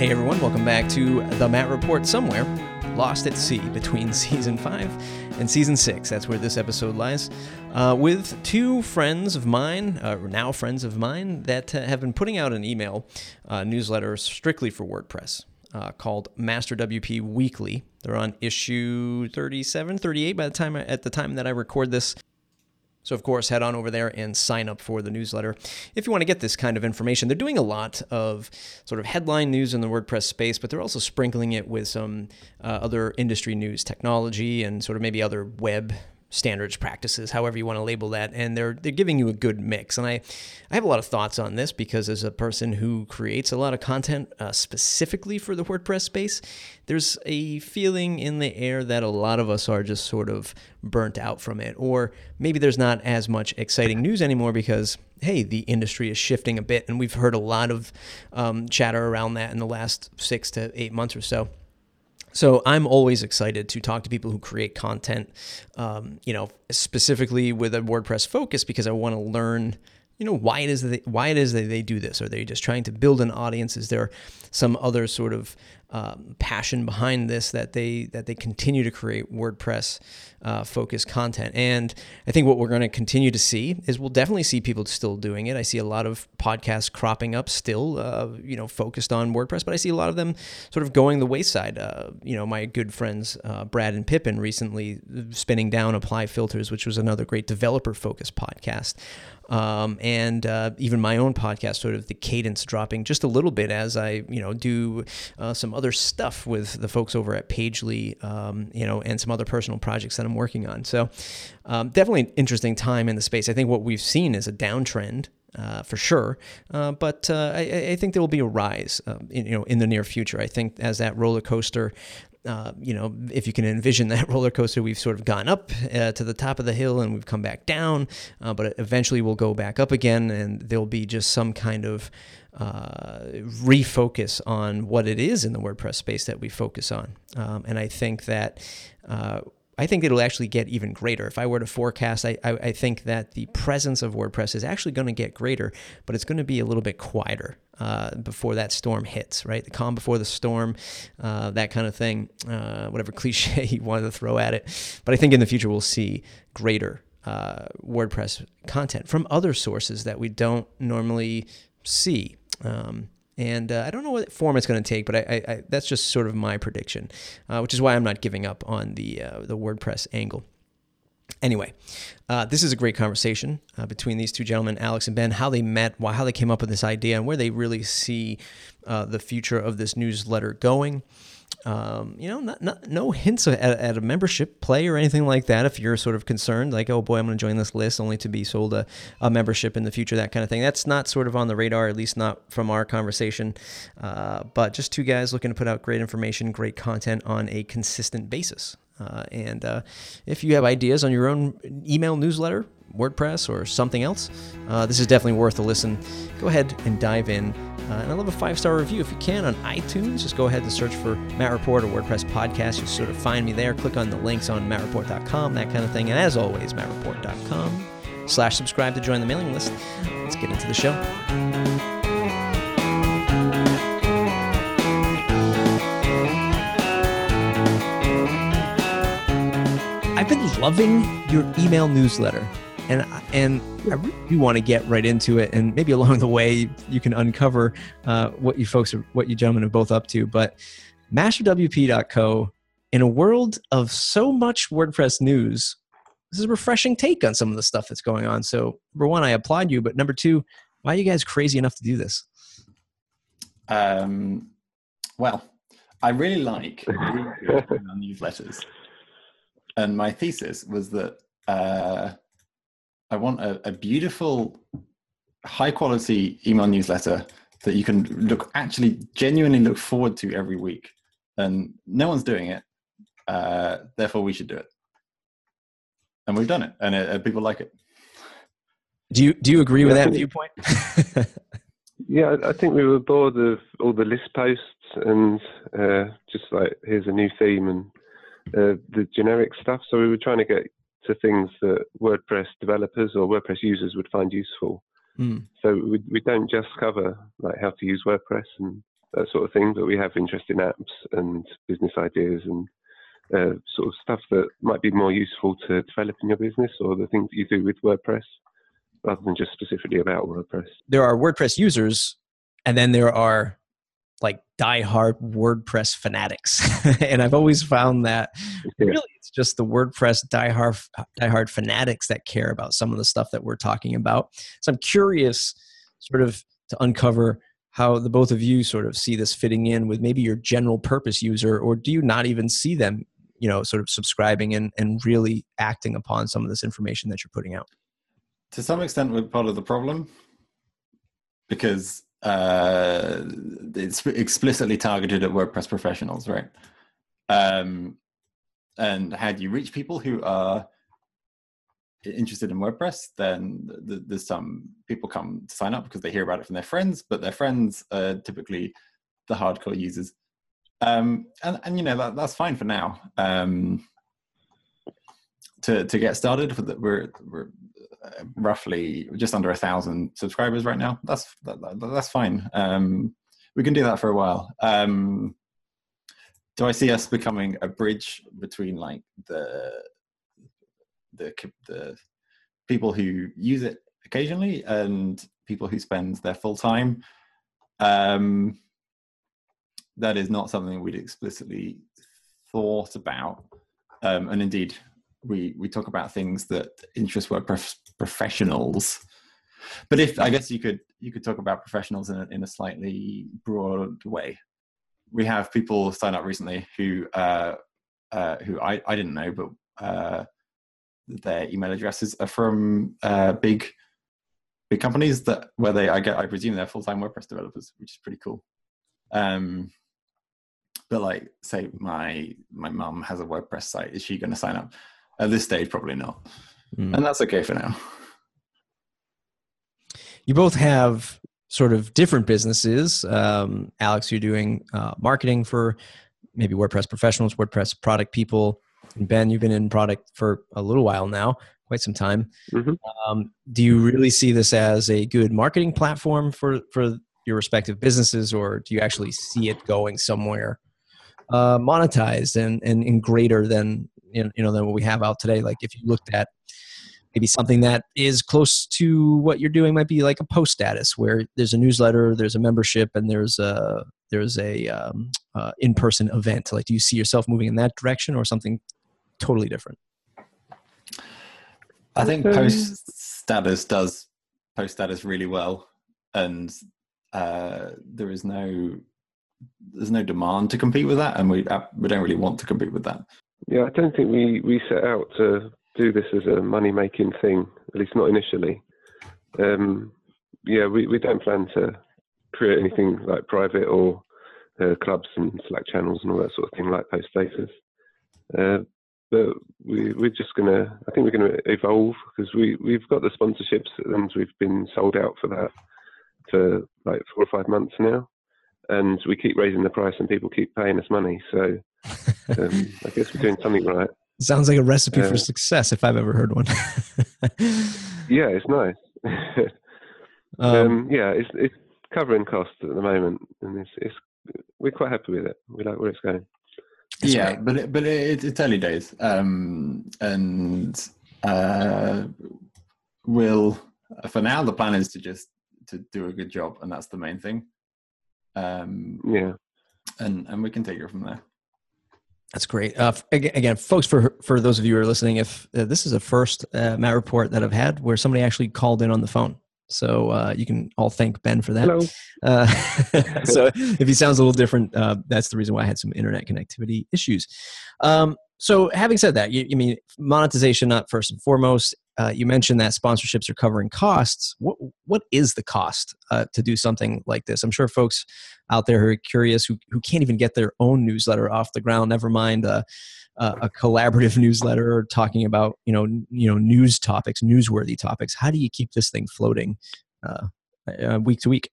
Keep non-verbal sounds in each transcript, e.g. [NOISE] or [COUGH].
Hey everyone, welcome back to the Matt Report somewhere. Lost at sea between [LAUGHS] season five and season six. That's where this episode lies. Uh, with two friends of mine, uh, now friends of mine, that uh, have been putting out an email uh, newsletter strictly for WordPress. Uh, called Master WP Weekly. They're on issue 37, 38 by the time at the time that I record this. So, of course, head on over there and sign up for the newsletter if you want to get this kind of information. They're doing a lot of sort of headline news in the WordPress space, but they're also sprinkling it with some uh, other industry news, technology, and sort of maybe other web standards practices however you want to label that and they're they're giving you a good mix. And i i have a lot of thoughts on this because as a person who creates a lot of content uh, specifically for the wordpress space there's a feeling in the air that a lot of us are just sort of burnt out from it. Or maybe there's not as much exciting news anymore because hey the industry is shifting a bit and we've heard a lot of um, chatter around that in the last six to eight months or so so I'm always excited to talk to people who create content, um, you know, specifically with a WordPress focus because I want to learn, you know, why it is that they, why it is that they do this. Are they just trying to build an audience? Is there some other sort of um, passion behind this that they that they continue to create WordPress uh, focused content. And I think what we're going to continue to see is we'll definitely see people still doing it. I see a lot of podcasts cropping up still, uh, you know, focused on WordPress, but I see a lot of them sort of going the wayside. Uh, you know, my good friends uh, Brad and Pippin recently spinning down Apply Filters, which was another great developer focused podcast. Um, and uh, even my own podcast, sort of the cadence dropping just a little bit as I, you know, do uh, some other stuff with the folks over at Pagely, um, you know, and some other personal projects that I'm working on. So um, definitely an interesting time in the space. I think what we've seen is a downtrend. Uh, for sure, uh, but uh, I, I, think there will be a rise, um, in, you know, in the near future. I think as that roller coaster uh, you know, if you can envision [LAUGHS] that roller coaster, we've sort of gone up uh, to the top of the hill and we've come back down, uh, but eventually we'll go back up again, and there'll be just some kind of uh, refocus on what it is in the WordPress space that we focus on. Um, and I think that uh, I think it'll actually get even greater. If I were to forecast, I, I, I think that the presence of WordPress is actually going to get greater, but it's going to be a little bit quieter uh, before that storm hits, right? The calm before the storm, uh, that kind of thing, uh, whatever [LAUGHS] cliche you wanted to throw at it. But I think in the future we'll see greater uh, WordPress content from other sources that we don't normally see. Um, and uh, I don't know what form it's going to take, but I, I, I, that's just sort of my prediction, uh, which is why I'm not giving up on the uh, the WordPress angle. Anyway, uh, this is a great conversation uh, between these two gentlemen, Alex and Ben, how they met, why, how they came up with this idea, and where they really see uh, the future of this newsletter going. Um, you know, not, not, no hints at, at, a membership play or anything like that. If you're sort of concerned, like, oh boy, I'm going to join this list only to be sold a, a, membership in the future, that kind of thing. That's not sort of on the radar, at least not from our conversation. Uh, but just two guys looking to put out great information, great content on a consistent basis. Uh, and uh, if you have ideas on your own email newsletter, WordPress, or something else, uh, this is definitely worth a listen. Go ahead and dive in. Uh, and I love a five star review if you can on iTunes. Just go ahead and search for Matt Report or WordPress Podcast. You'll sort of find me there. Click on the links on mattreport.com, that kind of thing. And as always, mattreport.com slash subscribe to join the mailing list. Let's get into the show. Loving your email newsletter and and I really want to get right into it, and maybe along the way you can uncover uh, what you folks, are, what you gentlemen are both up to. But MasterWP.co, in a world of so much WordPress news, this is a refreshing take on some of the stuff that's going on. So, number one, I applaud you, but number two, why are you guys crazy enough to do this? Um, well, I really like newsletters, and my thesis was that. Uh, I want a, a beautiful, high quality email newsletter that you can look actually genuinely look forward to every week. And no one's doing it. Uh, therefore, we should do it. And we've done it, and it, uh, people like it. Do you do you agree with that viewpoint? [LAUGHS] yeah, I think we were bored of all the list posts and uh, just like here's a new theme and uh, the generic stuff. So we were trying to get to things that WordPress developers or WordPress users would find useful. Mm. So we, we don't just cover like how to use WordPress and that sort of thing. But we have interesting apps and business ideas and uh, sort of stuff that might be more useful to develop in your business or the things that you do with WordPress rather than just specifically about WordPress. There are WordPress users, and then there are like die-hard WordPress fanatics, [LAUGHS] and I've always found that really it's just the WordPress die-hard die-hard fanatics that care about some of the stuff that we're talking about. So I'm curious, sort of, to uncover how the both of you sort of see this fitting in with maybe your general purpose user, or do you not even see them, you know, sort of subscribing and, and really acting upon some of this information that you're putting out? To some extent, we're part of the problem because uh, it's explicitly targeted at WordPress professionals, right? Um, and how do you reach people who are interested in WordPress? Then there's some people come to sign up because they hear about it from their friends, but their friends are typically the hardcore users. Um, and, and you know that, that's fine for now. Um, to to get started, the, we're we're roughly just under a thousand subscribers right now. That's that, that's fine. Um, we can do that for a while. Um, do I see us becoming a bridge between like the the the people who use it occasionally and people who spend their full time? Um, that is not something we'd explicitly thought about, um, and indeed we we talk about things that interest WordPress professionals. But if I guess you could you could talk about professionals in a, in a slightly broad way. We have people sign up recently who uh, uh, who I, I didn't know, but uh, their email addresses are from uh, big big companies that where they I get I presume they're full time WordPress developers, which is pretty cool. Um, but like say my my mum has a WordPress site, is she going to sign up? At this stage, probably not. Mm. And that's okay for now. You both have sort of different businesses. Um, Alex, you're doing uh, marketing for maybe WordPress professionals, WordPress product people. And Ben, you've been in product for a little while now, quite some time. Mm-hmm. Um, do you really see this as a good marketing platform for, for your respective businesses, or do you actually see it going somewhere uh, monetized and, and, and greater than you know than what we have out today. Like if you looked at maybe something that is close to what you're doing might be like a post status where there's a newsletter there's a membership and there's a there's a um, uh, in-person event. Like do you see yourself moving in that direction or something totally different? I think post status does post status really well. And uh, there is no there's no demand to compete with that and we uh, we don't really want to compete with that yeah, I don't think we, we set out to do this as a money making thing, at least not initially. Um, yeah, we, we don't plan to create anything like private or uh, clubs and Slack channels and all that sort of thing like Post Status. Uh, but we, we're just going to, I think we're going to evolve because we, we've got the sponsorships and we've been sold out for that for like four or five months now. And we keep raising the price and people keep paying us money. So um, I guess we're doing something right. Sounds like a recipe uh, for success if I've ever heard one. [LAUGHS] yeah, it's nice. [LAUGHS] um, um, yeah, it's it's covering costs at the moment, and it's it's we're quite happy with it. We like where it's going. That's yeah, right. but it, but it, it's early days, um, and uh, we'll for now the plan is to just to do a good job, and that's the main thing. Um, yeah, and and we can take it from there. That's great. Uh, again, folks, for for those of you who are listening, if uh, this is a first uh, Matt report that I've had where somebody actually called in on the phone, so uh, you can all thank Ben for that. Hello. Uh, [LAUGHS] so if he sounds a little different, uh, that's the reason why I had some internet connectivity issues. Um, so having said that, you, you mean monetization not first and foremost. Uh, you mentioned that sponsorships are covering costs. What what is the cost uh, to do something like this? I'm sure folks out there who are curious who who can't even get their own newsletter off the ground. Never mind a, a collaborative [LAUGHS] newsletter talking about you know you know news topics, newsworthy topics. How do you keep this thing floating uh, uh week to week?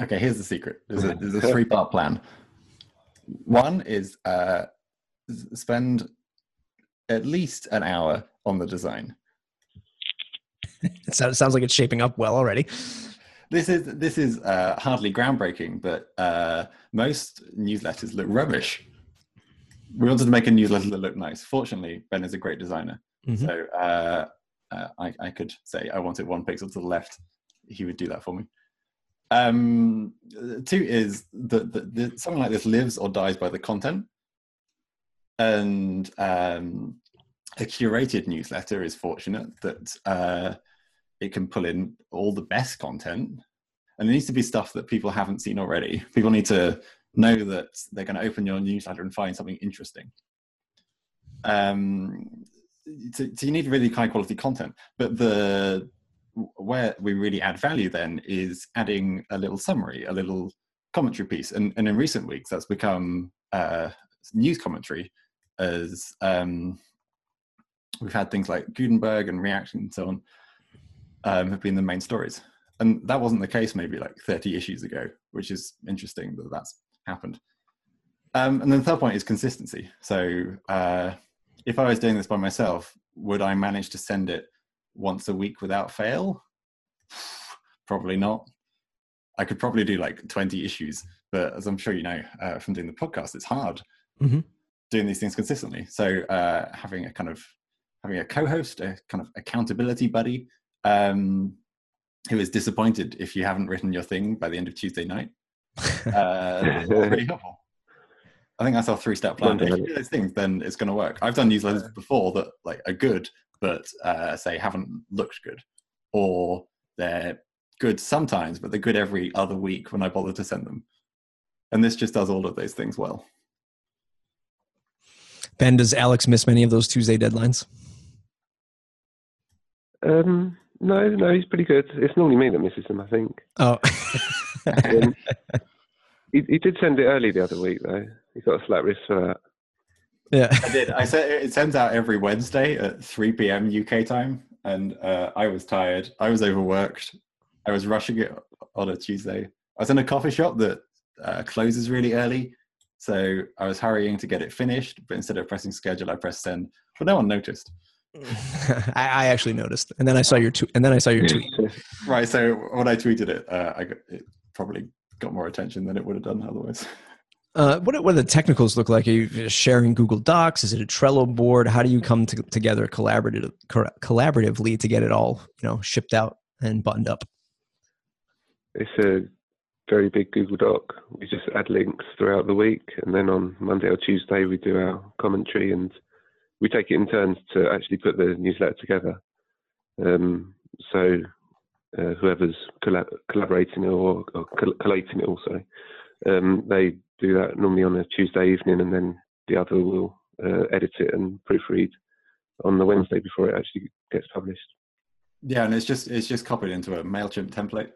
Okay, here's the secret. There's a, there's a [LAUGHS] three part plan. One is uh, spend at least an hour on the design [LAUGHS] it sounds like it's shaping up well already. this is this is uh, hardly groundbreaking, but uh, most newsletters look rubbish. We wanted to make a newsletter that looked nice. Fortunately, Ben is a great designer, Mhm. so uh, uh, I, I could say I wanted one pixel to the left. He would do that for me. Um, two is that something like this lives or dies by the content, and um, a curated newsletter is fortunate that uh, it can pull in all the best content. And it needs to be stuff that people haven't seen already. People need to know that they're going to open your newsletter and find something interesting. Um, so, so you need really high quality content. But the where we really add value then is adding a little summary a little commentary piece. And, and in recent weeks that's become uh, news commentary as um, we've had things like Gutenberg and React and so on um, have been the main stories. And that wasn't the case maybe like 30 issues ago, which is interesting that that's happened. Um, and then the third point is consistency. So uh, if I was doing this by myself, would I manage to send it once a week without fail? [SIGHS] Probably not. I could probably do like 20 issues, but as I'm sure you know uh, from doing the podcast, it's hard Mhm. Doing these things consistently. So uh, having a kind of having a co-host, a kind of accountability buddy, um, who is disappointed if you haven't written your thing by the end of Tuesday night, uh, really [LAUGHS] helpful. I think that's our three-step plan. If you do those things, then it's going to work. I've done newsletters before that like are good, but uh, say haven't looked good, or they're good sometimes, but they're good every other week when I bother to send them. And this just does all of those things well. Ben, does Alex miss many of those Tuesday deadlines? Um, no, no, he's pretty good. It's normally me that misses them, I think. Oh, Um, [LAUGHS] he, he did send it early the other week, though. He got a slap wrist for that. yeah. I did. I said it sends out every Wednesday at 3 p.m. UK time, and uh, I was tired. I was overworked. I was rushing it on a Tuesday. I was in a coffee shop that uh, closes really early, so I was hurrying to get it finished. But instead of pressing schedule, I pressed send. But no one noticed. [LAUGHS] I, I actually noticed, and then I saw your tweet, and then I saw your tweet. [LAUGHS] Right. So when I tweeted it, uh, I got, it probably got more attention than it would have done otherwise. Uh, what what do the technicals look like? Are you just sharing Google Docs? Is it a Trello board? How do you come to, together collaborative, cor- collaboratively to get it all you know shipped out and buttoned up? It's a very big Google Doc. We just add links throughout the week, and then on Monday or Tuesday we do our commentary, and we take it in turns to actually put the newsletter together. Um, so uh, whoever's collab- collaborating or, or coll- collating it also, um, they do that normally on a Tuesday evening, and then the other will uh, edit it and proofread on the Wednesday before it actually gets published. Yeah, and it's just it's just copied into a Mailchimp template,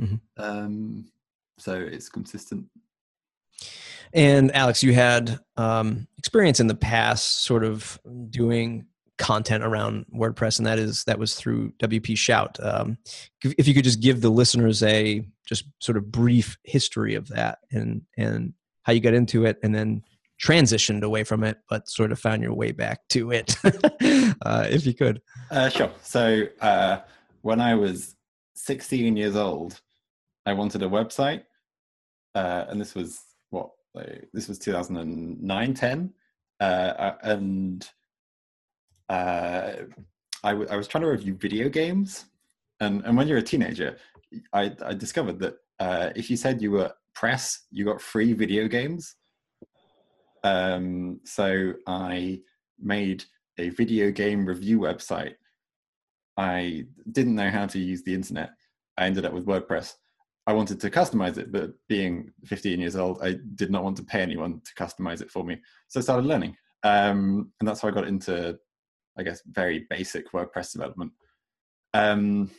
Mhm. um, so it's consistent. And Alex, you had um, experience in the past, sort of doing content around WordPress, and that is that was through WP Shout. Um, if if you could just give the listeners a just sort of brief history of that, and and how you got into it, and then transitioned away from it, but sort of found your way back to it, [LAUGHS] uh, if you could. Uh, sure. So uh, when I was 16 years old, I wanted a website, uh, and this was what like, this was 2009, 10, uh, uh, and uh, I, w- I was trying to review video games, and and when you're a teenager, I, I discovered that uh, if you said you were press, you got free video games. Um, so I made a video game review website. I didn't know how to use the internet. I ended up with WordPress. I wanted to customize it, but being 15 years old, I did not want to pay anyone to customize it for me. So I started learning. Um, and that's how I got into, I guess, very basic WordPress development. Um,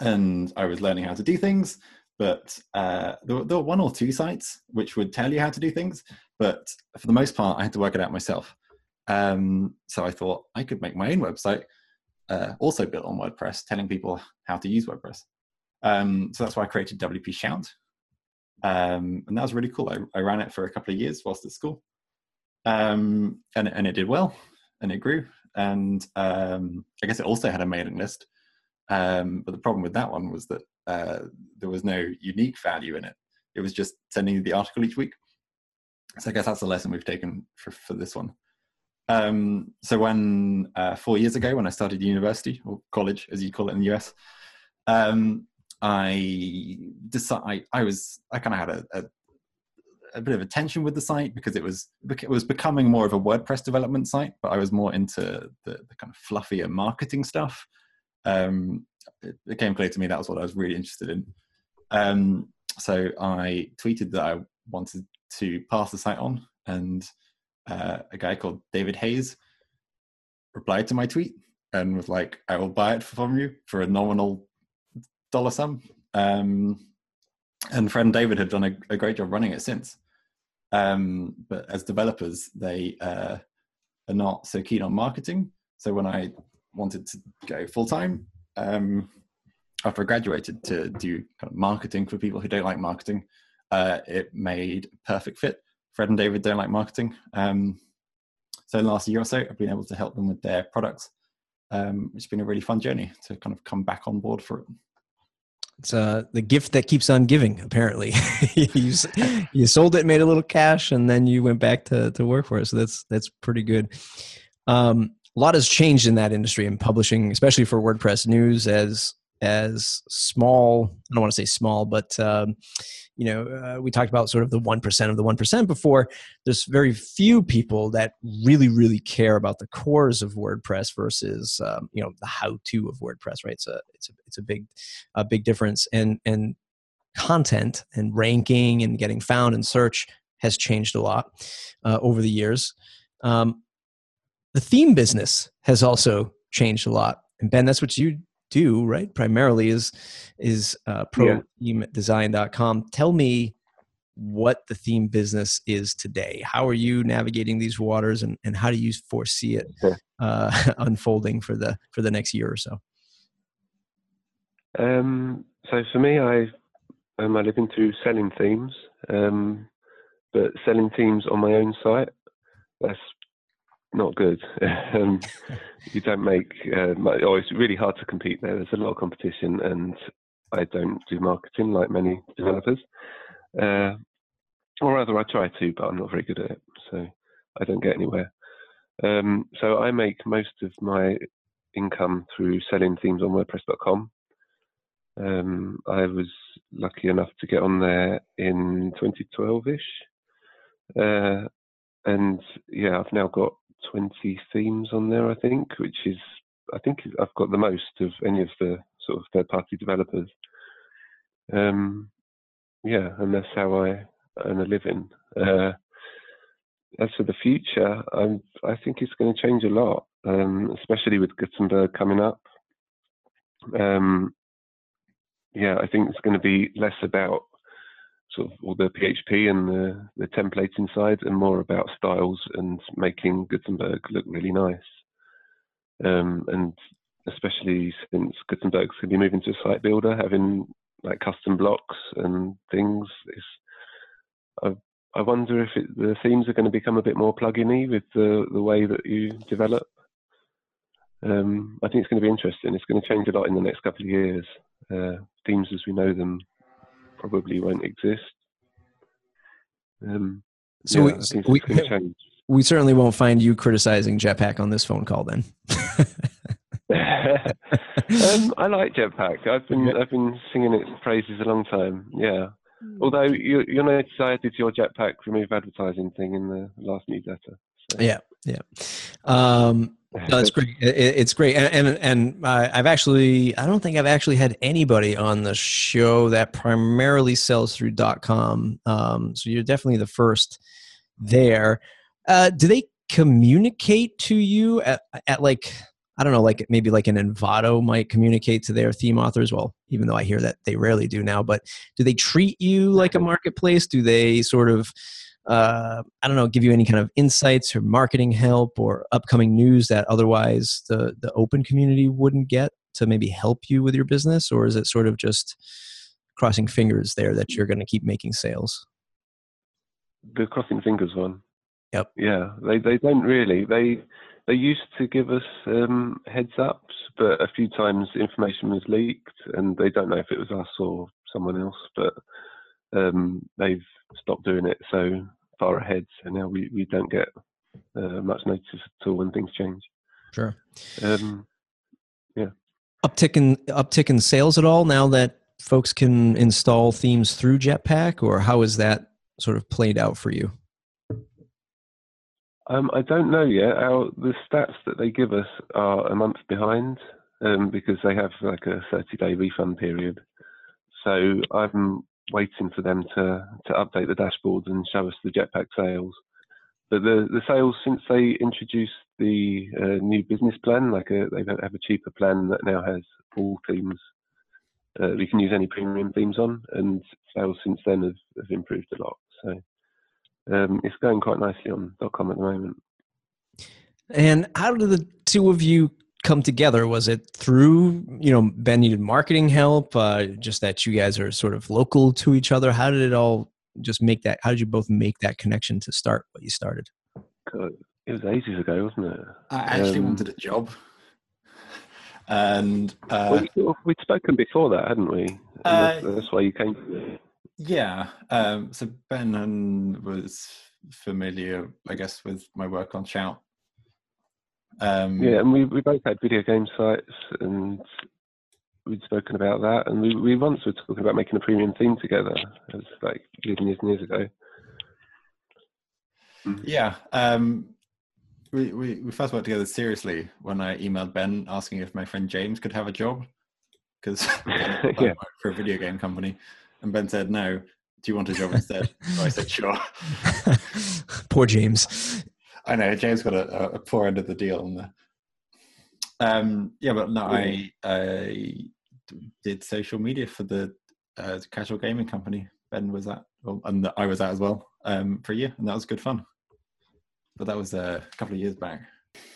and I was learning how to do things, but uh, there, were, there were one or two sites which would tell you how to do things, but for the most part, I had to work it out myself. Um, so I thought I could make my own website, uh, also built on WordPress, telling people how to use WordPress. Um, so that's why I created WP Shout. Um, and that was really cool. I, I, ran it for a couple of years whilst at school. Um, and, and it did well and it grew. And um, I guess it also had a mailing list. Um, but the problem with that one was that uh, there was no unique value in it. It was just sending the article each week. So I guess that's the lesson we've taken for, for this one. Um, so when uh, four years ago, when I started university or college, as you call it in the US, um, I decided I, I was I kind of had a, a, a bit of a tension with the site because it was it was becoming more of a WordPress development site, but I was more into the, the kind of fluffier marketing stuff. Um, it became clear to me that was what I was really interested in. Um, so I tweeted that I wanted to pass the site on, and uh, a guy called David Hayes replied to my tweet and was like, "I will buy it from you for a nominal dollar sum." Um, and friend David had done a, a, great job running it since. Um, but as developers, they uh, are not so keen on marketing. So when I wanted to go full time um, after I graduated to do kind of marketing for people who don't like marketing, uh, it made perfect fit. Fred and David don't like marketing. Um, so in the last year or so, I've been able to help them with their products. Um, it's been a really fun journey to kind of come back on board for it. It's uh, the gift that keeps on giving. Apparently, [LAUGHS] you, you sold it, made a little cash, and then you went back to to work for it. So that's that's pretty good. Um, a lot has changed in that industry in publishing, especially for WordPress news. As as small, I don't want to say small, but um, you know, uh, we talked about sort of the 1% of the 1% before. There's very few people that really, really care about the cores of WordPress versus, um, you know, the how to of WordPress, right? It's a, it's a, it's a big, a big difference. And, and content and ranking and getting found in search has changed a lot uh, over the years. Um, the theme business has also changed a lot. And Ben, that's what you do right? Primarily is is uh, prothemedesign.com tell me what the theme business is today. How are you navigating these waters and, and how do you foresee it uh, [LAUGHS] unfolding for the for the next year or so? Um, so for me i um, i live into selling themes um, but selling themes on my own site that's not good. [LAUGHS] um, you don't make. Uh, oh, it's really hard to compete there. There's a lot of competition, and I don't do marketing like many developers. Uh, or rather, I try to, but I'm not very good at it, so I don't get anywhere. Um, so I make most of my income through selling themes on WordPress.com. Um, I was lucky enough to get on there in 2012ish, uh, and yeah, I've now got 20 themes on there, I think, which is, I think I've got the most of any of the sort of third party developers. Um, yeah, and that's how I earn a living. Uh, as for the future, I'm, I think it's going to change a lot, um, especially with Gutenberg coming up. Um, yeah, I think it's going to be less about sort of all the PHP and the, the templates inside, and more about styles and making Gutenberg look really nice. Um, and especially since Gutenberg's going to be moving to a site builder, having like custom blocks and things is. I, I wonder if it, the themes are going to become a bit more pluginy with the the way that you develop. Um, I think it's going to be interesting. It's going to change a lot in the next couple of years. Uh, themes as we know them probably won't exist. Um, so yeah, we, we, [LAUGHS] we, certainly won't find you criticizing Jetpack on this phone call then. [LAUGHS] um, I like Jetpack. I've been I've been singing its praises a long time. Yeah. Hmm. Although you you notice I did your Jetpack remove advertising thing in the last newsletter. So. Yeah, yeah. Um, no, that's great. It's great, and and, and uh, I've actually I don't think I've actually had anybody on the show that primarily sells through .com. Um, so you're definitely the first there. Uh, do they communicate to you at, at like I don't know, like maybe like an Envato might communicate to their theme authors. Well, even though I hear that they rarely do now, but do they treat you like a marketplace? Do they sort of uh, I don't know, give you any kind of insights or marketing help or upcoming news that otherwise the the open community wouldn't get to maybe help you with your business, or is it sort of just crossing fingers there that you're going to keep making sales? The crossing fingers one. Yep. Yeah, they they don't really. They they used to give us um, heads ups, but a few times information was leaked, and they don't know if it was us or someone else. But um, they've stopped doing it so far ahead, so now we, we don't get uh, much notice at all when things change. Sure. Um, yeah. Uptick in uptick in sales at all now that folks can install themes through Jetpack, or how is that sort of played out for you? Um, I don't know yet. Our, the stats that they give us are a month behind um, because they have like a 30 day refund period. So I'm waiting for them to, to update the dashboards and show us the Jetpack sales. But the, the sales since they introduced the uh, new business plan, like a, they have a cheaper plan that now has all themes. Uh, we can use any premium themes on, and sales since then have, have improved a lot. So um, it's going quite nicely on .com at the moment. And how do the two of you come together? Was it through you know Ben needed marketing help, uh, just that you guys are sort of local to each other? How did it all just make that? How did you both make that connection to start what you started? God, it was ages ago, wasn't it? I actually um, wanted a job, [LAUGHS] and uh, we, would spoken before that, hadn't we? Uh, that's, that's, why you came. Yeah. Um, so Ben was familiar, I guess, with my work on Shout. Um, yeah, and we, we both had video game sites and we'd spoken about that. And we, we once were talking about making a premium theme together. It was like years and years and years ago. Yeah. Um, we, we, we first worked together seriously when I emailed Ben asking if my friend James could have a job because [LAUGHS] [LAUGHS] yeah. for a video game company. And Ben said, no. Do you want a job instead? so I said, sure. [LAUGHS] Poor James. I know James got a, a poor end of the deal on the. Um, yeah, but no, I, I did social media for the uh, casual gaming company. Ben was at, well, and I was at as well um, for a year, and that was good fun. But that was a couple of years back.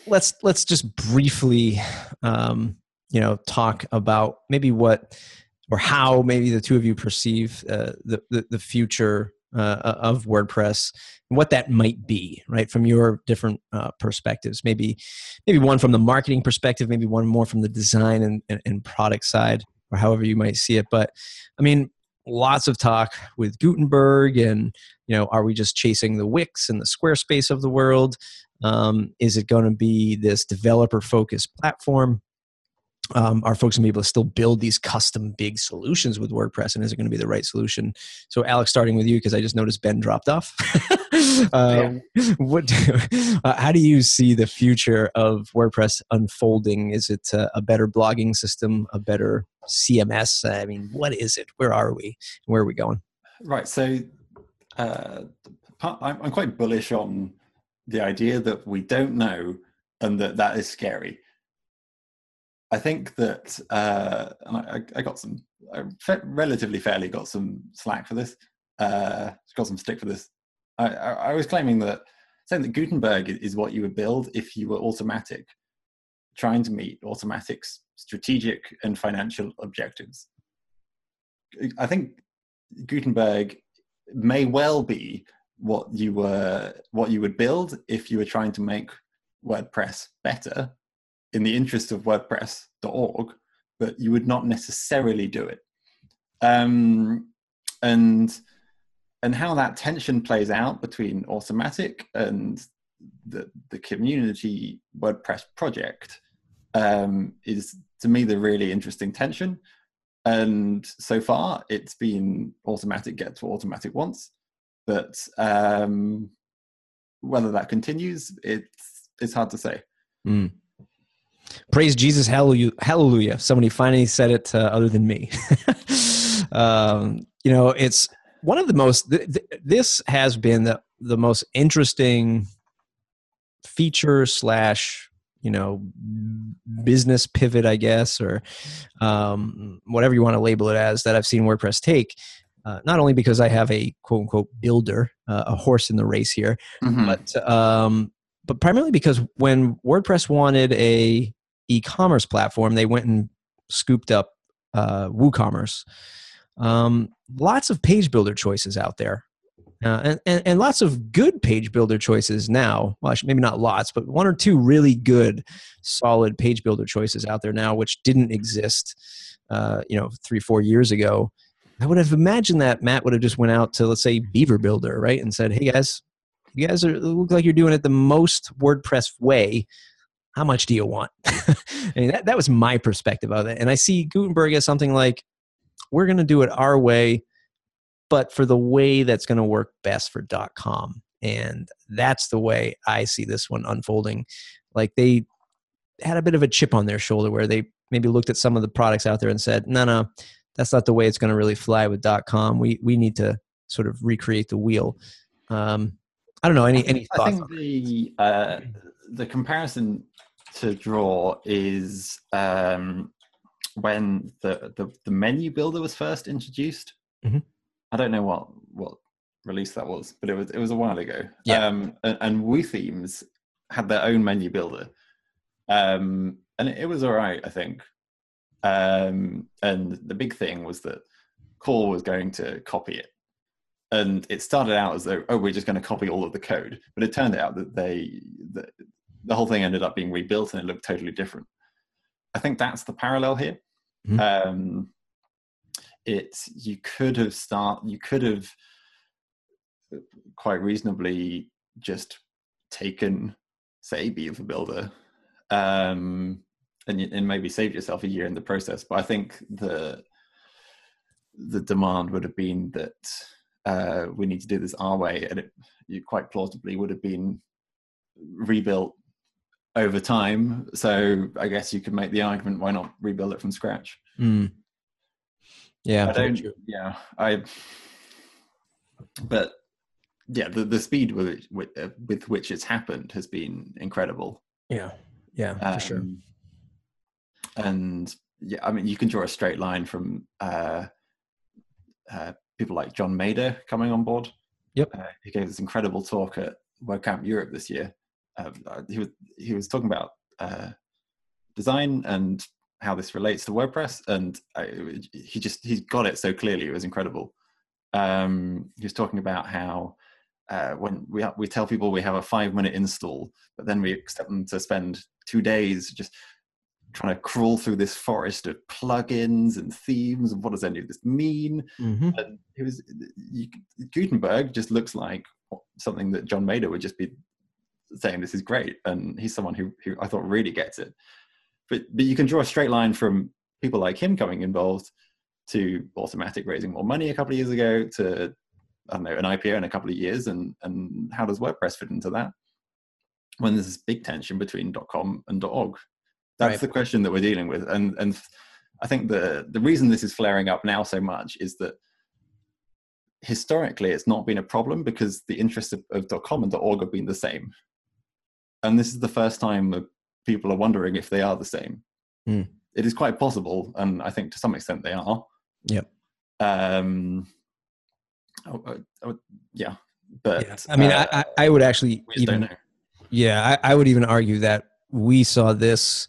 Let's let's just briefly, um, you know, talk about maybe what or how maybe the two of you perceive uh, the, the, the future uh, of WordPress and what that might be, right, from your different uh, perspectives. Maybe maybe one from the marketing perspective, maybe one more from the design and, and, and product side, or however you might see it. But I mean, lots of talk with Gutenberg and you know are we just chasing the Wix and the Squarespace of the world? Um, is it going to be this developer focused platform? Um, are folks going to be able to still build these custom big solutions with WordPress, and is it going to be the right solution? So, Alex, starting with you because I just noticed Ben dropped off. [LAUGHS] uh. What? uh, how do you see the future of WordPress unfolding? Is it uh, a better blogging system, a better CMS? I mean, what is it? Where are we? Where are we going? Right. So, uh, I'm, I'm quite bullish on the idea that we don't know, and that that is scary I think that, uh, and I, I, got some, I relatively fairly got some slack for this, uh, got some stick for this. I, I, I, was claiming that, saying that Gutenberg is what you would build if you were Automattic, trying to meet Automattic's strategic and financial objectives. I think Gutenberg may well be what you were, what you would build if you were trying to make WordPress better in the interest of WordPress.org, but you would not necessarily do it. Um, and and how that tension plays out between Automattic and the the community WordPress project um, is to me the really interesting tension. And so far, it's been Automattic get to Automattic once, but um, whether that continues, it's it's hard to say. Mm. Praise Jesus, hallelujah! Hallelujah! Somebody finally said it uh, other than me. [LAUGHS] um, you know, it's one of the most. Th- th- this has been the the most interesting feature slash you know business pivot, I guess, or um, whatever you want to label it as that I've seen WordPress take. Uh, not only because I have a quote unquote builder, uh, a horse in the race here, mm-hmm. but um, but primarily because when WordPress wanted a e-commerce platform, they went and scooped up uh, WooCommerce. Um, lots of page builder choices out there. Uh, and, and, and lots of good page builder choices now. Well, maybe not lots, but one or two really good, solid page builder choices out there now, which didn't exist, uh, you know, three four years ago. I would have imagined that Matt would have just went out to let's say Beaver Builder, right, and said, "Hey guys, you guys are look like you're doing it the most WordPress way. How much do you want?" [LAUGHS] I mean, that that was my perspective of it, and I see Gutenberg as something like, "We're going to do it our way." but for the way that's going to work best for .com. And that's the way I see this one unfolding. Like they had a bit of a chip on their shoulder where they maybe looked at some of the products out there and said, no, no, that's not the way it's going to really fly with .com. We we need to sort of recreate the wheel. Um, I don't know. Any any thoughts? I think the uh, the comparison to draw is um, when the, the the menu builder was first introduced. Mm-hmm. I don't know what what release that was, but it was it was a while ago. Yeah. Um, and, and WooThemes had their own menu builder, um, and it, it was all right, I think. Um, and the big thing was that Core was going to copy it, and it started out as though oh we're just going to copy all of the code, but it turned out that they the, the whole thing ended up being rebuilt and it looked totally different. I think that's the parallel here. Mm-hmm. Um, it you could have start you could have quite reasonably just taken say beaver builder um and, and maybe saved yourself a year in the process but i think the the demand would have been that uh, we need to do this our way and it you quite plausibly would have been rebuilt over time so i guess you could make the argument why not rebuild it from scratch mm. Yeah, I don't. Yeah, I. But yeah, the the speed with with, uh, with which it's happened has been incredible. Yeah, yeah, um, for sure. Um, and yeah, I mean, you can draw a straight line from uh, uh, people like John Maeda coming on board. Yep, uh, he gave this incredible talk at WordCamp Europe this year. Uh, he was he was talking about uh, design and how this relates to WordPress, and I, he just he got it so clearly. It was incredible. Um, he was talking about how uh, when we we tell people we have a five minute install, but then we expect them to spend two days just trying to crawl through this forest of plugins and themes and what does any of this mean? Mm-hmm. And it was you, Gutenberg just looks like something that John Maeda would just be saying this is great, and he's someone who who I thought really gets it but but you can draw a straight line from people like him coming involved to Automattic raising more money a couple of years ago to I don't know an IPO in a couple of years, and and how does WordPress fit into that? When there's this big tension between .com and .org, that's right. the question that we're dealing with, and and I think the the reason this is flaring up now so much is that historically it's not been a problem because the interests of, of .com and .org have been the same, and this is the first time people are wondering if they are the same. Mm. It is quite possible, and I think to some extent they are. Yep. Um, oh, oh, oh, yeah, but yeah. I mean, uh, I, I would actually even, yeah, I, I would even argue that we saw this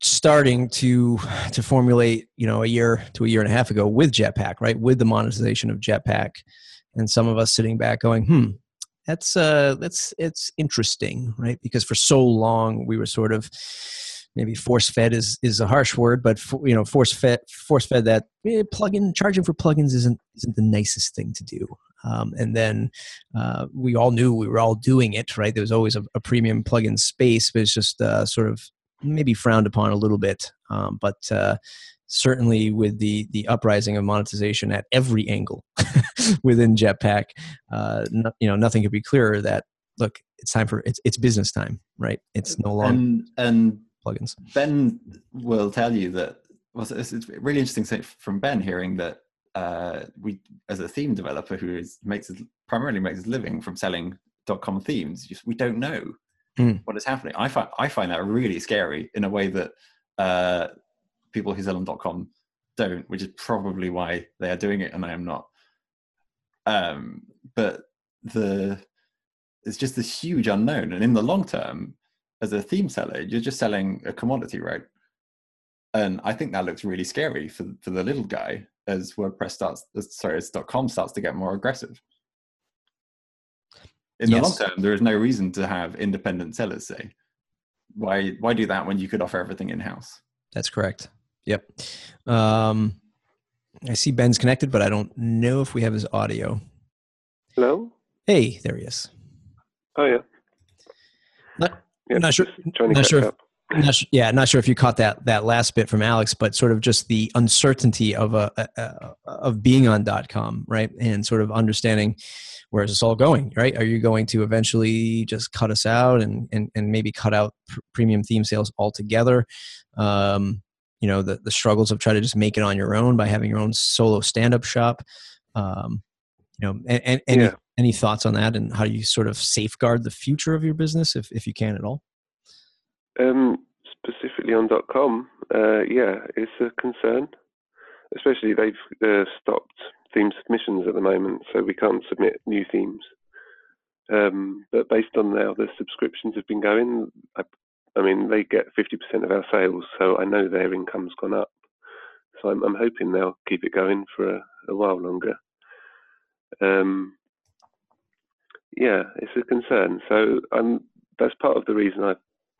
starting to to formulate you know a year to a year and a half ago with jetpack right with the monetization of jetpack and some of us sitting back going hmm that's uh that's it's interesting right? Because for so long we were sort of maybe force fed is is a harsh word but for, you know force fed force fed that eh, plugin charging for plugins isn't isn't the nicest thing to do. Um, and then uh, we all knew we were all doing it right? There was always a, a premium plugin space but it's just uh, sort of maybe frowned upon a little bit. Um, but uh, certainly with the the uprising of monetization at every angle [LAUGHS] within Jetpack, uh, no, you know, nothing could be clearer that look, it's time for it's it's business time, right? It's no longer and, and plugins. Ben will tell you that. Well, it's, it's really interesting from Ben hearing that uh, we, as a theme developer who is makes his, primarily makes his living from selling dot .com themes, just, we don't know mm. what is happening. I find I find that really scary in a way that uh, people who sell on .com don't, which is probably why they are doing it and I am not. Um, but the it's just this huge unknown, and in the long term, as a theme seller, you're just selling a commodity, right? And I think that looks really scary for for the little guy as WordPress starts, sorry, as .com starts to get more aggressive. in the yes. long term, there is no reason to have independent sellers say, why why do that when you could offer everything in house? That's correct. Yep. Um, I see Ben's connected, but I don't know if we have his audio. Hello. Hey, there he is. Oh yeah. Not, yeah, not sure. Not sure. If, not, yeah, not sure if you caught that that last bit from Alex, but sort of just the uncertainty of a, a, a of being on .com, right, and sort of understanding where is this all going, right? Are you going to eventually just cut us out and and, and maybe cut out pr- premium theme sales altogether? Um, you know, the the struggles of trying to just make it on your own by having your own solo stand up shop. Um, you know, and, and any yeah. any thoughts on that, and how you sort of safeguard the future of your business, if if you can at all? Um, specifically on .com, uh, yeah, it's a concern. Especially they've uh, stopped theme submissions at the moment, so we can't submit new themes. Um, but based on how the subscriptions have been going, I, I, mean, they get 50% of our sales, so I know their income's gone up. So I'm, I'm hoping they'll keep it going for a, a while longer. Um, yeah, it's a concern. So I'm, that's part of the reason I've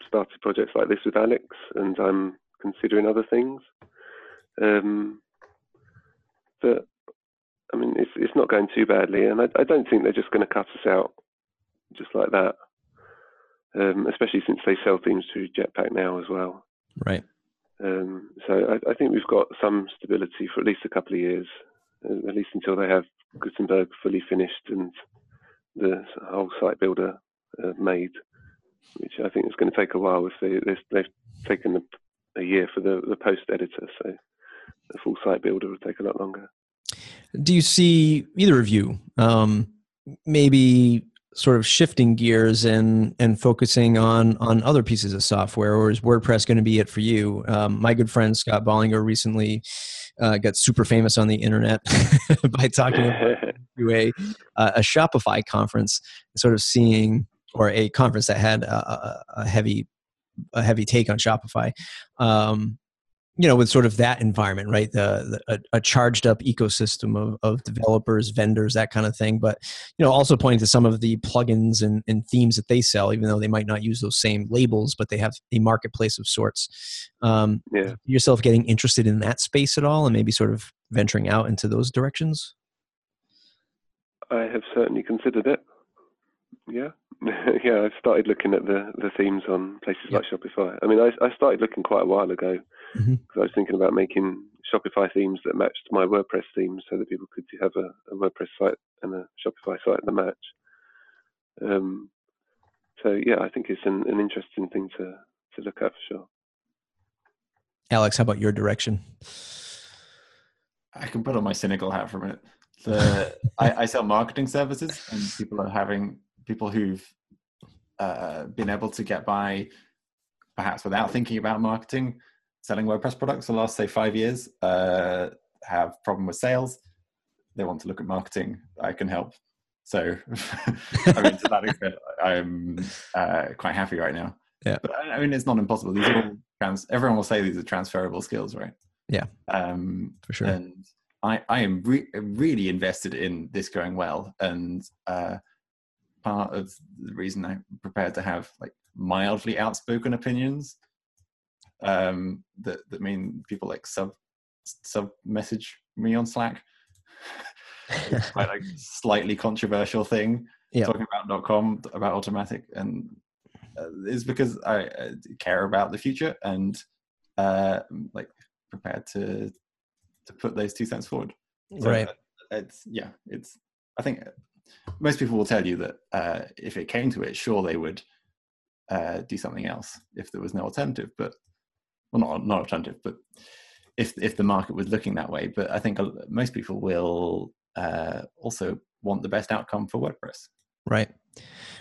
started projects like this with Alex, and I'm considering other things. Um, but I mean, it's it's not going too badly, and I, I don't think they're just going to cut us out just like that. Um, especially since they sell things through Jetpack now as well. Right. Um, so I, I, think we've got some stability for at least a couple of years, uh, at least until they have Gutenberg fully finished and the whole site builder uh, made, which I think is going to take a while. If they, they've taken a, a year for the, the post editor, so the full site builder will take a lot longer do you see either of you um, maybe sort of shifting gears and and focusing on on other pieces of software or is wordpress going to be it for you? Um, my good friend Scott Bolinger recently uh, got super famous on the internet [LAUGHS] by talking about [LAUGHS] a, uh, a shopify conference sort of seeing or a conference that had a, a heavy a heavy take on shopify. Um, you know with sort of that environment right? The, the a, a, charged up ecosystem of, of developers vendors that kind of thing. But you know also pointing to some of the plugins and, and themes that they sell even though they might not use those same labels but they have a marketplace of sorts. Um, yeah. yourself getting interested in that space at all and maybe sort of venturing out into those directions? I have certainly considered it yeah [LAUGHS] yeah i've started looking at the the themes on places like shopify i mean I, I started looking quite a while ago because mm-hmm. I was thinking about making Shopify themes that matched my WordPress themes, so that people could have a, a WordPress site and a Shopify site that match. Um, so yeah, I think it's an, an interesting thing to to look at for sure. Alex, how about your direction? I can put on my cynical hat for a minute. The, I, I, sell marketing services, and people are having people who've uh, been able to get by, perhaps without thinking about marketing, selling WordPress products the last say five years uh, have problem with sales. They want to look at marketing. I can help. So, [LAUGHS] I mean, to that extent, I'm uh, quite happy right now. Yeah. But I mean, it's not impossible. These are all trans. Everyone will say these are transferable skills, right? Yeah. Um, for sure. And I, I am re- really invested in this going well, and uh, part of the reason I'm prepared to have like mildly outspoken opinions um, that that mean people like sub sub message me on Slack. quite like slightly controversial thing yep. talking about .com about Automattic and uh, is because I uh, care about the future and uh, like prepared to to put those two cents forward. So, right. Uh, it's yeah. It's I think most people will tell you that uh, if it came to it, sure they would uh, do something else if there was no alternative. But well, not not alternative, but if if the market was looking that way. But I think most people will uh, also want the best outcome for WordPress. Right,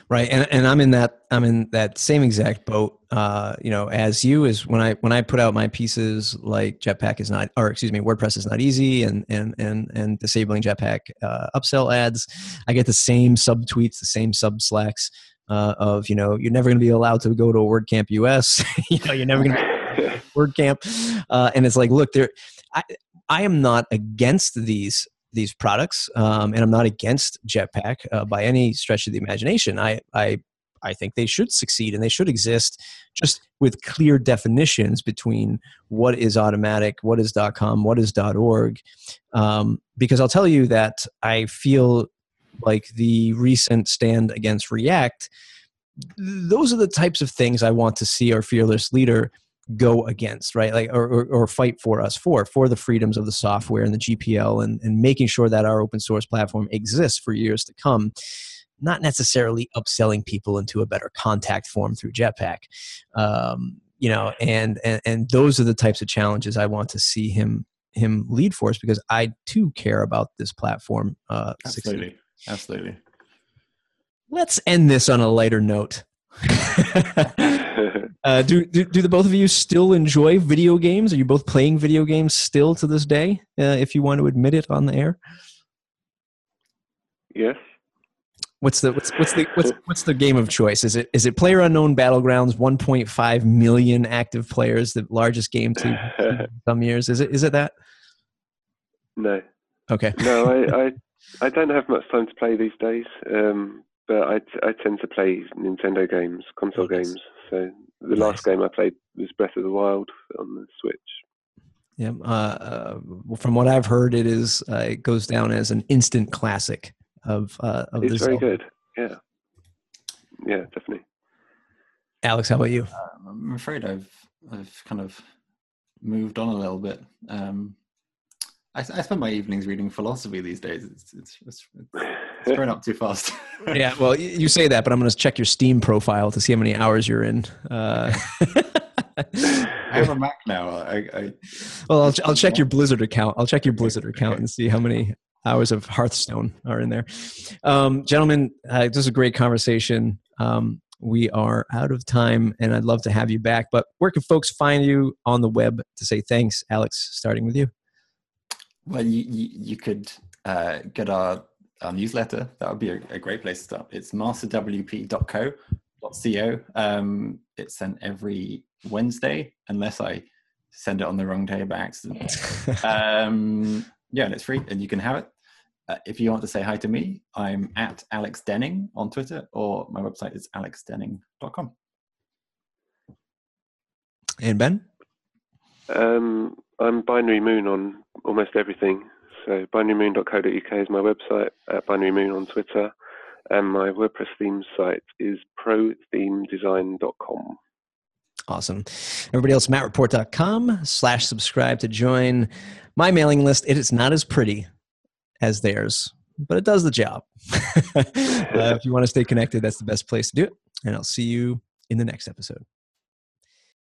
right, and and I'm in that I'm in that same exact boat. Uh, you know, as you is when I when I put out my pieces like Jetpack is not, or excuse me, WordPress is not easy, and and and and disabling Jetpack uh, upsell ads. I get the same sub tweets, the same sub slacks. Uh, of you know you're never going to be allowed to go to a WordCamp US. [LAUGHS] you know you're never going [LAUGHS] to WordCamp, uh, and it's like, look, there, I, I am not against these these products, um, and I'm not against Jetpack uh, by any stretch of the imagination. I, I I think they should succeed and they should exist just with clear definitions between what is Automattic, what is .com, what is .org. Um, because I'll tell you that I feel like the recent stand against React, those are the types of things I want to see our fearless leader go against, right? Like, or, or, or, fight for us for, for the freedoms of the software and the GPL and, and making sure that our open source platform exists for years to come not necessarily upselling people into a better contact form through Jetpack. Um, you know, and, and and those are the types of challenges I want to see him him lead for us because I too care about this platform. Uh, Absolutely, succeed. absolutely. Let's end this on a lighter note. [LAUGHS] uh, do, do, do the both of you still enjoy video games? Are you both playing video games still to this day? Uh, if you want to admit it on the air. Yes. What's the what's what's the what's [LAUGHS] what's the game of choice? Is it is it Player Unknown Battlegrounds? 1.5 million active players, the largest game to [LAUGHS] some years. Is it is it that? No. Okay. No, I, I I don't have much time to play these days. Um, but I, I tend to play Nintendo games, console games. So the nice. last game I played was Breath of the Wild on the Switch. Yeah, uh, uh, from what I've heard, it is uh, it goes down as an instant classic of uh, of it's very good. Yeah, yeah, definitely. Alex, how about you? Um, I'm afraid I've I've kind of moved on a little bit. Um, I, I, spend my evenings reading philosophy these days. It's it's it's, it's growing up too fast. [LAUGHS] yeah, well, you say that, but I'm going to check your Steam profile to see how many hours you're in. Uh, [LAUGHS] I have a Mac now. I, I well, I'll, I'll check your Blizzard account. I'll check your Blizzard account and see how many hours of Hearthstone are in there. Um, gentlemen, uh, this is a great conversation. Um, we are out of time, and I'd love to have you back. But where can folks find you on the web to say thanks, Alex? Starting with you. Well, you you, you could uh, get our our newsletter. That would be a, a great place to start. It's masterwp.co.co. Um, it's sent every Wednesday, unless I send it on the wrong day by accident. [LAUGHS] um, yeah, and it's free, and you can have it. Uh, if you want to say hi to me, I'm at Alex Denning on Twitter, or my website is alexdenning.com. And Ben? Um, I'm Binary Moon on almost everything. So binarymoon.co.uk is my website, at Binary Moon on Twitter, and my WordPress theme site is prothemedesign.com. Awesome. Everybody else, mattreport.com slash subscribe to join my mailing list. It is not as pretty as theirs, but it does the job. [LAUGHS] uh, if you want to stay connected, that's the best place to do it. And I'll see you in the next episode.